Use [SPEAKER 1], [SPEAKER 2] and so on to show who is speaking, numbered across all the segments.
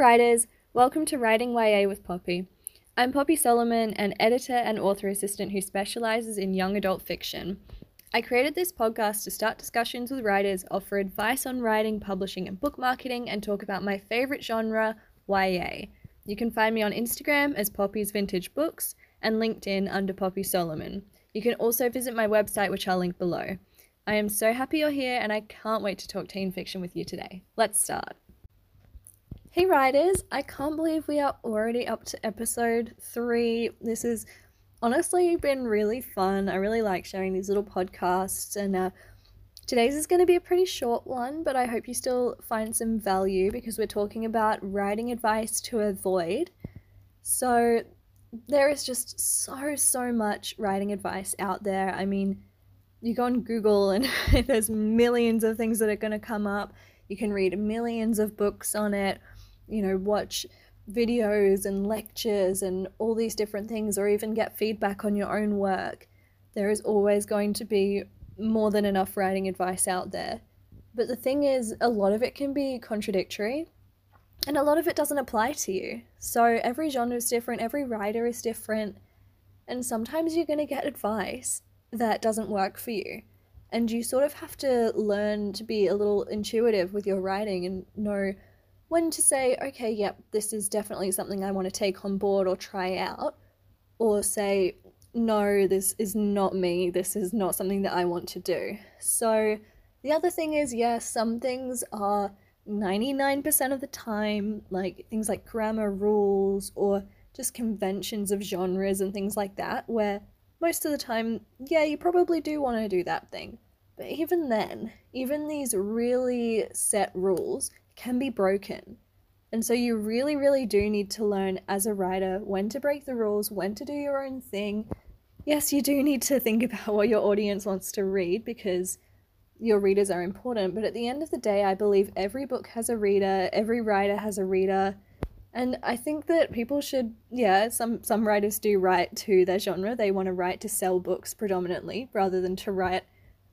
[SPEAKER 1] Writers, welcome to Writing YA with Poppy. I'm Poppy Solomon, an editor and author assistant who specializes in young adult fiction. I created this podcast to start discussions with writers, offer advice on writing, publishing, and book marketing, and talk about my favorite genre, YA. You can find me on Instagram as Poppy's Vintage Books and LinkedIn under Poppy Solomon. You can also visit my website, which I'll link below. I am so happy you're here and I can't wait to talk teen fiction with you today. Let's start. Hey, writers! I can't believe we are already up to episode three. This has honestly been really fun. I really like sharing these little podcasts, and uh, today's is going to be a pretty short one, but I hope you still find some value because we're talking about writing advice to avoid. So, there is just so, so much writing advice out there. I mean, you go on Google and there's millions of things that are going to come up. You can read millions of books on it you know, watch videos and lectures and all these different things, or even get feedback on your own work, there is always going to be more than enough writing advice out there. But the thing is, a lot of it can be contradictory and a lot of it doesn't apply to you. So every genre is different, every writer is different, and sometimes you're going to get advice that doesn't work for you. And you sort of have to learn to be a little intuitive with your writing and know when to say, okay, yep, this is definitely something I want to take on board or try out, or say, no, this is not me, this is not something that I want to do. So, the other thing is, yes, some things are 99% of the time, like things like grammar rules or just conventions of genres and things like that, where most of the time, yeah, you probably do want to do that thing. But even then, even these really set rules, can be broken. And so you really, really do need to learn as a writer when to break the rules, when to do your own thing. Yes, you do need to think about what your audience wants to read because your readers are important. But at the end of the day, I believe every book has a reader, every writer has a reader. And I think that people should, yeah, some, some writers do write to their genre. They want to write to sell books predominantly rather than to write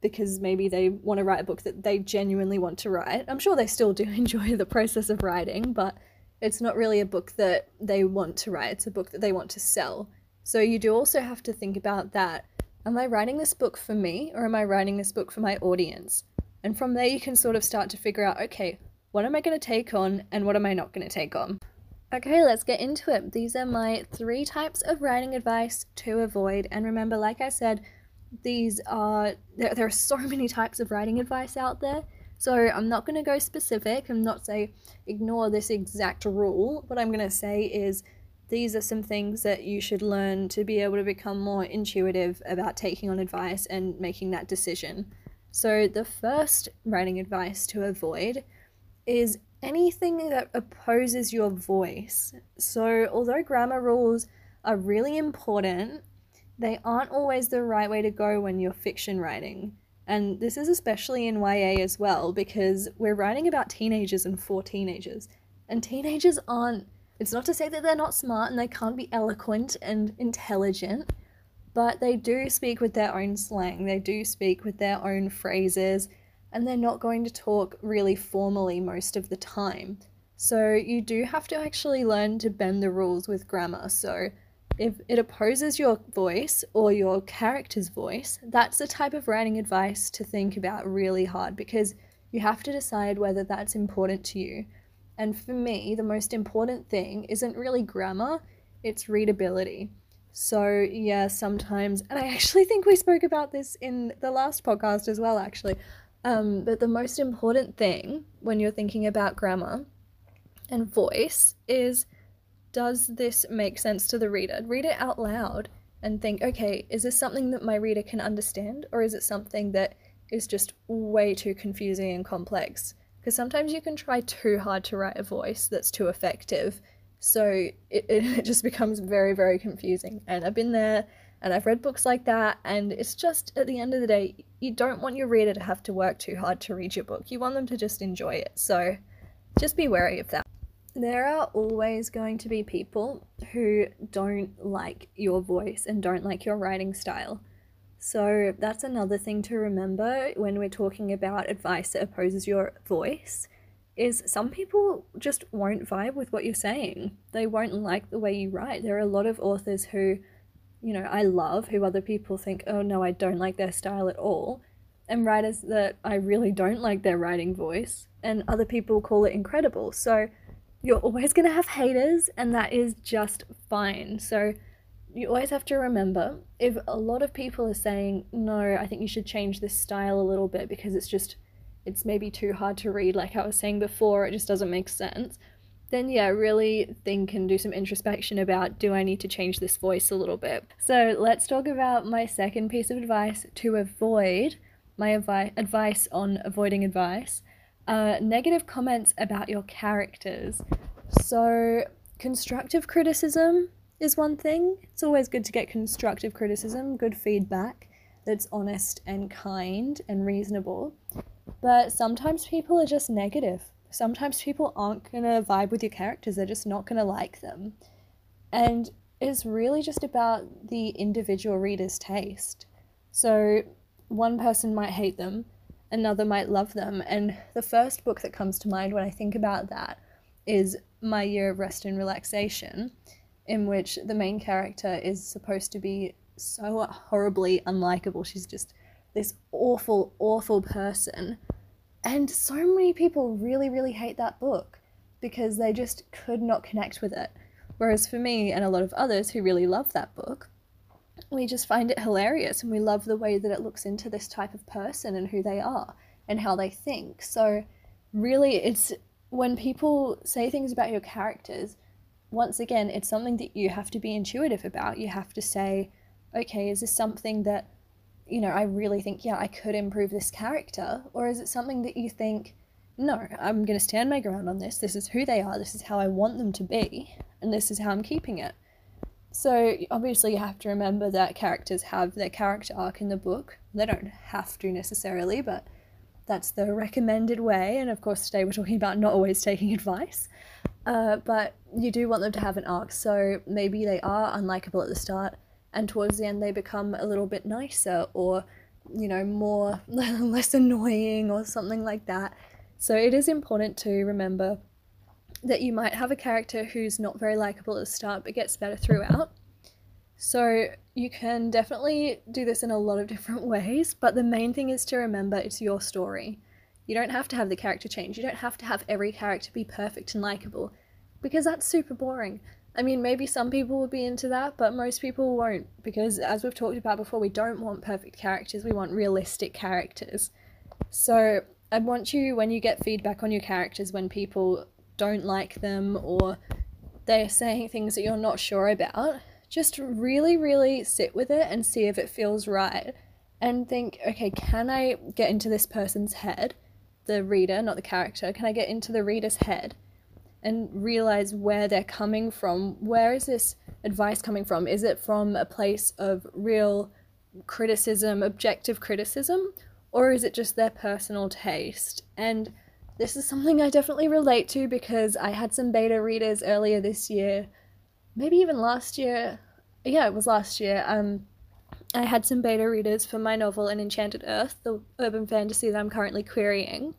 [SPEAKER 1] because maybe they want to write a book that they genuinely want to write. I'm sure they still do enjoy the process of writing, but it's not really a book that they want to write, it's a book that they want to sell. So you do also have to think about that. Am I writing this book for me or am I writing this book for my audience? And from there, you can sort of start to figure out okay, what am I going to take on and what am I not going to take on? Okay, let's get into it. These are my three types of writing advice to avoid. And remember, like I said, these are there, there are so many types of writing advice out there. So i'm not going to go specific and not say ignore this exact rule. What i'm going to say is these are some things that you should learn to be able to become more intuitive about taking on advice and making that decision. So the first writing advice to avoid is anything that opposes your voice. So although grammar rules are really important they aren't always the right way to go when you're fiction writing. And this is especially in YA as well, because we're writing about teenagers and for teenagers. And teenagers aren't, it's not to say that they're not smart and they can't be eloquent and intelligent, but they do speak with their own slang, they do speak with their own phrases, and they're not going to talk really formally most of the time. So you do have to actually learn to bend the rules with grammar. So if it opposes your voice or your character's voice, that's the type of writing advice to think about really hard because you have to decide whether that's important to you. And for me, the most important thing isn't really grammar, it's readability. So, yeah, sometimes, and I actually think we spoke about this in the last podcast as well, actually. Um, but the most important thing when you're thinking about grammar and voice is does this make sense to the reader? Read it out loud and think, okay, is this something that my reader can understand, or is it something that is just way too confusing and complex? Because sometimes you can try too hard to write a voice that's too effective, so it, it just becomes very, very confusing. And I've been there and I've read books like that, and it's just at the end of the day, you don't want your reader to have to work too hard to read your book. You want them to just enjoy it. So just be wary of that there are always going to be people who don't like your voice and don't like your writing style. So that's another thing to remember when we're talking about advice that opposes your voice is some people just won't vibe with what you're saying. They won't like the way you write. There are a lot of authors who, you know, I love, who other people think, oh no, I don't like their style at all. And writers that I really don't like their writing voice, and other people call it incredible. So you're always going to have haters, and that is just fine. So you always have to remember if a lot of people are saying, no, I think you should change this style a little bit because it's just it's maybe too hard to read, like I was saying before, it just doesn't make sense, then yeah, really think and do some introspection about do I need to change this voice a little bit. So let's talk about my second piece of advice to avoid my avi- advice on avoiding advice uh, negative comments about your characters. So, constructive criticism is one thing. It's always good to get constructive criticism, good feedback that's honest and kind and reasonable. But sometimes people are just negative. Sometimes people aren't going to vibe with your characters, they're just not going to like them. And it's really just about the individual reader's taste. So, one person might hate them, another might love them. And the first book that comes to mind when I think about that is My Year of Rest and Relaxation, in which the main character is supposed to be so horribly unlikable. She's just this awful, awful person. And so many people really, really hate that book because they just could not connect with it. Whereas for me and a lot of others who really love that book, we just find it hilarious and we love the way that it looks into this type of person and who they are and how they think. So, really, it's when people say things about your characters, once again, it's something that you have to be intuitive about. You have to say, okay, is this something that you know, I really think, yeah, I could improve this character? Or is it something that you think, no, I'm going to stand my ground on this. This is who they are. This is how I want them to be. And this is how I'm keeping it. So, obviously, you have to remember that characters have their character arc in the book. They don't have to necessarily, but that's the recommended way. And of course, today we're talking about not always taking advice. Uh, but you do want them to have an arc. So, maybe they are unlikable at the start and towards the end they become a little bit nicer or you know more less annoying or something like that so it is important to remember that you might have a character who's not very likable at the start but gets better throughout. So you can definitely do this in a lot of different ways but the main thing is to remember it's your story. You don't have to have the character change. You don't have to have every character be perfect and likable because that's super boring. I mean, maybe some people will be into that, but most people won't because, as we've talked about before, we don't want perfect characters, we want realistic characters. So, I want you, when you get feedback on your characters, when people don't like them or they're saying things that you're not sure about, just really, really sit with it and see if it feels right. And think, okay, can I get into this person's head? The reader, not the character. Can I get into the reader's head? and realize where they're coming from. Where is this advice coming from? Is it from a place of real criticism, objective criticism, or is it just their personal taste? And this is something I definitely relate to because I had some beta readers earlier this year, maybe even last year. Yeah, it was last year. Um, I had some beta readers for my novel An Enchanted Earth, the urban fantasy that I'm currently querying.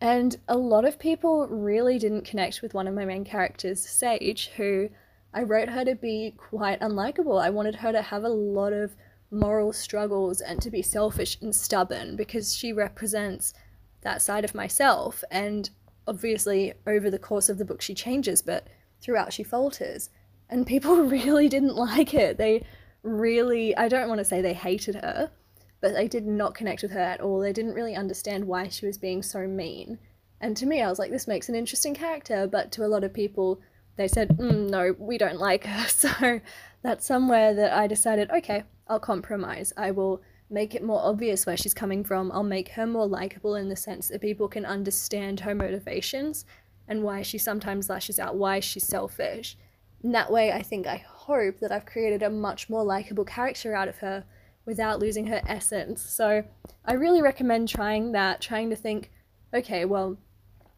[SPEAKER 1] And a lot of people really didn't connect with one of my main characters, Sage, who I wrote her to be quite unlikable. I wanted her to have a lot of moral struggles and to be selfish and stubborn because she represents that side of myself. And obviously, over the course of the book, she changes, but throughout, she falters. And people really didn't like it. They really, I don't want to say they hated her, but they did not connect with her at all. They didn't really understand why she was being so mean. And to me, I was like, this makes an interesting character, but to a lot of people, they said, mm, no, we don't like her. So that's somewhere that I decided, okay, I'll compromise. I will make it more obvious where she's coming from. I'll make her more likable in the sense that people can understand her motivations and why she sometimes lashes out, why she's selfish. And that way, I think, I hope that I've created a much more likable character out of her without losing her essence. So I really recommend trying that, trying to think, okay, well,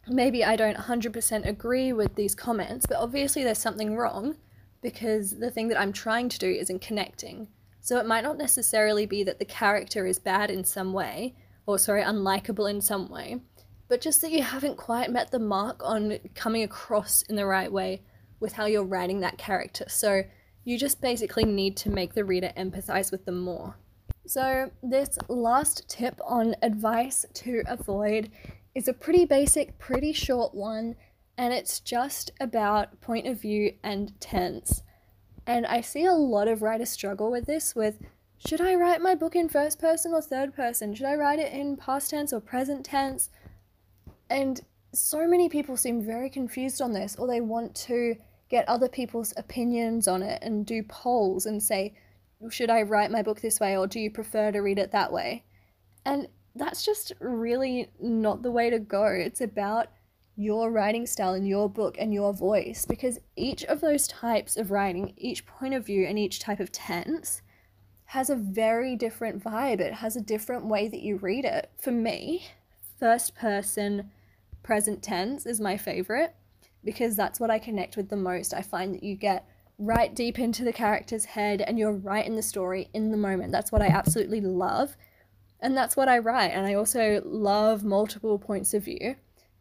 [SPEAKER 1] maybe I don't 100% agree with these comments, but obviously there's something wrong because the thing that I'm trying to do isn't connecting. So it might not necessarily be that the character is bad in some way, or sorry, unlikable in some way. but just that you haven't quite met the mark on coming across in the right way with how you're writing that character. So you just basically need to make the reader empathize with them more. So, this last tip on advice to avoid is a pretty basic, pretty short one, and it's just about point of view and tense. And I see a lot of writers struggle with this with should I write my book in first person or third person? Should I write it in past tense or present tense? And so many people seem very confused on this, or they want to get other people's opinions on it and do polls and say, should I write my book this way or do you prefer to read it that way? And that's just really not the way to go. It's about your writing style and your book and your voice because each of those types of writing, each point of view, and each type of tense has a very different vibe. It has a different way that you read it. For me, first person present tense is my favorite because that's what I connect with the most. I find that you get right deep into the character's head and you're right in the story in the moment. That's what I absolutely love. And that's what I write. And I also love multiple points of view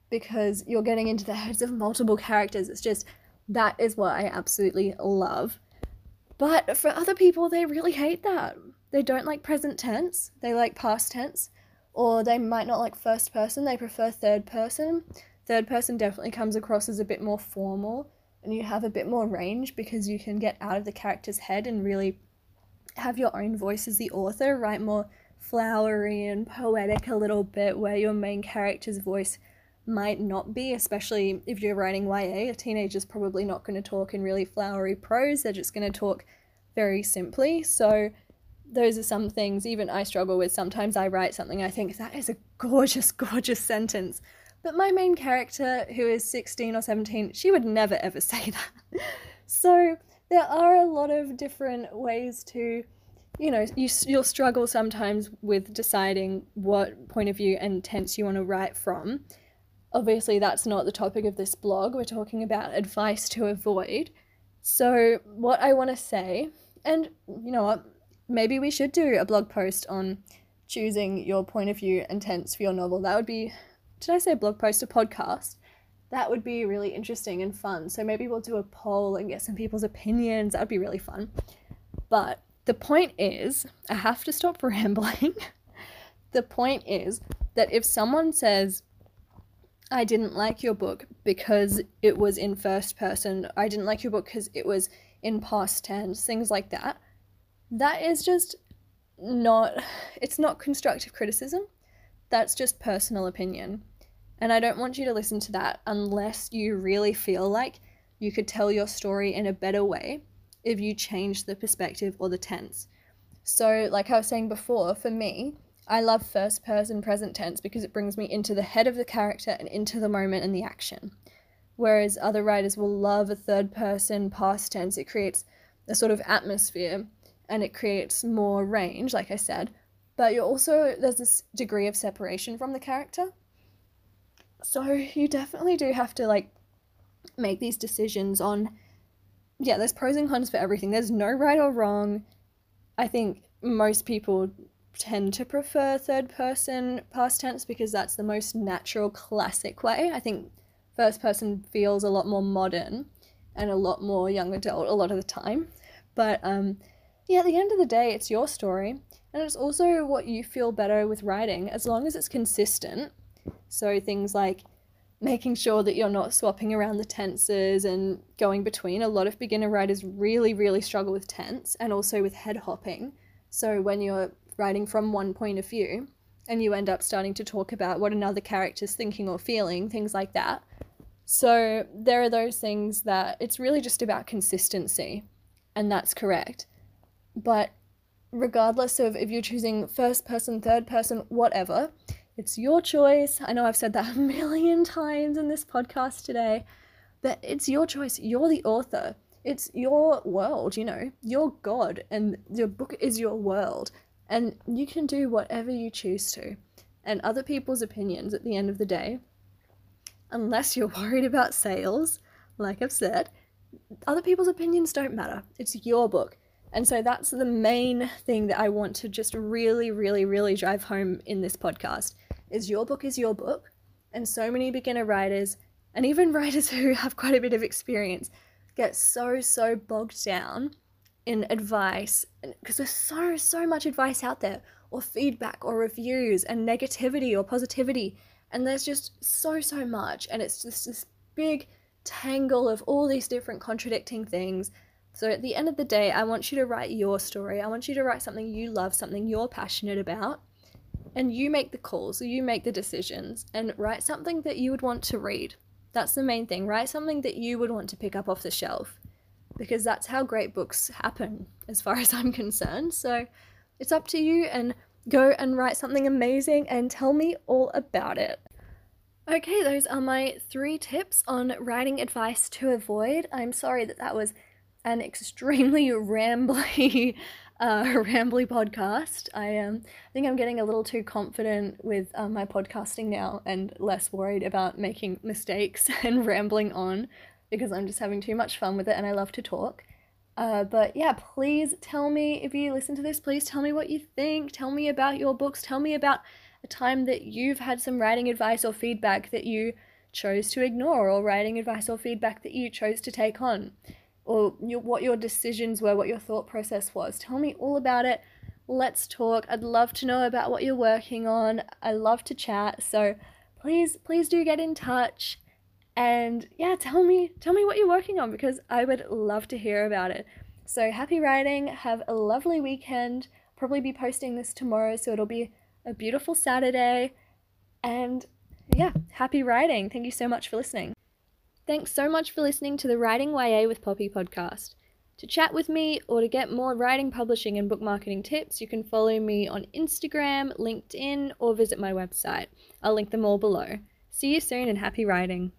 [SPEAKER 1] because you're getting into the heads of multiple characters. It's just that is what I absolutely love. But for other people, they really hate that. They don't like present tense, they like past tense, or they might not like first person, they prefer third person. Third person definitely comes across as a bit more formal, and you have a bit more range because you can get out of the character's head and really have your own voice as the author, write more flowery and poetic a little bit, where your main character's voice might not be, especially if you're writing YA. A teenager's probably not going to talk in really flowery prose, they're just going to talk very simply. So, those are some things even I struggle with. Sometimes I write something, I think that is a gorgeous, gorgeous sentence. But my main character, who is 16 or 17, she would never ever say that. so, there are a lot of different ways to you know you, you'll struggle sometimes with deciding what point of view and tense you want to write from obviously that's not the topic of this blog. We're talking about advice to avoid. So, what I want to say, and you know what, maybe we should do a blog post on choosing your point of view and tense for your novel. That would be, did I say blog post or podcast? That would be really interesting and fun. So, maybe we'll do a poll and get some people's opinions. That would be really fun. But the point is, I have to stop rambling. the point is that if someone says, I didn't like your book because it was in first person. I didn't like your book because it was in past tense, things like that. That is just not, it's not constructive criticism. That's just personal opinion. And I don't want you to listen to that unless you really feel like you could tell your story in a better way if you change the perspective or the tense. So, like I was saying before, for me, I love first person present tense because it brings me into the head of the character and into the moment and the action. Whereas other writers will love a third person past tense, it creates a sort of atmosphere and it creates more range, like I said. But you're also, there's this degree of separation from the character. So you definitely do have to like make these decisions on, yeah, there's pros and cons for everything. There's no right or wrong. I think most people tend to prefer third person past tense because that's the most natural, classic way. I think first person feels a lot more modern and a lot more young adult a lot of the time. But um, yeah, at the end of the day, it's your story, and it's also what you feel better with writing as long as it's consistent. So things like making sure that you're not swapping around the tenses and going between. A lot of beginner writers really, really struggle with tense and also with head hopping. So when you're writing from one point of view, and you end up starting to talk about what another character's thinking or feeling, things like that. So there are those things that it's really just about consistency, and that's correct. But regardless of if you're choosing first person, third person, whatever, it's your choice. I know I've said that a million times in this podcast today, but it's your choice. You're the author. It's your world, you know, you're God, and your book is your world. And you can do whatever you choose to. And other people's opinions at the end of the day, unless you're worried about sales, like I've said, other people's opinions don't matter. It's your book. And so that's the main thing that I want to just really, really, really drive home in this podcast is your book is your book And so many beginner writers, and even writers who have quite a bit of experience, get so, so bogged down in advice because there's so, so much advice out there, or feedback, or reviews, and negativity, or positivity. And there's just so, so much. And it's just this big tangle of all these different contradicting things. So at the end of the day, I want you to write your story. I want you to write something you love, something you're passionate about. And you make the calls, you make the decisions, and write something that you would want to read. That's the main thing. Write something that you would want to pick up off the shelf because that's how great books happen, as far as I'm concerned. So it's up to you, and go and write something amazing and tell me all about it. Okay, those are my three tips on writing advice to avoid. I'm sorry that that was an extremely rambly, uh, rambly podcast. I um, think I'm getting a little too confident with um, my podcasting now and less worried about making mistakes and rambling on because I'm just having too much fun with it and I love to talk. Uh, but yeah, please tell me if you listen to this, please tell me what you think. Tell me about your books. Tell me about a time that you've had some writing advice or feedback that you chose to ignore, or writing advice or feedback that you chose to take on, or your, what your decisions were, what your thought process was. Tell me all about it. Let's talk. I'd love to know about what you're working on. I love to chat. So please, please do get in touch. And yeah, tell me, tell me what you're working on because I would love to hear about it. So happy writing. Have a lovely weekend. Probably be posting this tomorrow, so it'll be a beautiful Saturday. And yeah, happy writing. Thank you so much for listening. Thanks so much for listening to the Writing YA with Poppy podcast. To chat with me or to get more writing, publishing, and book marketing tips, you can follow me on Instagram, LinkedIn, or visit my website. I'll link them all below. See you soon and happy writing.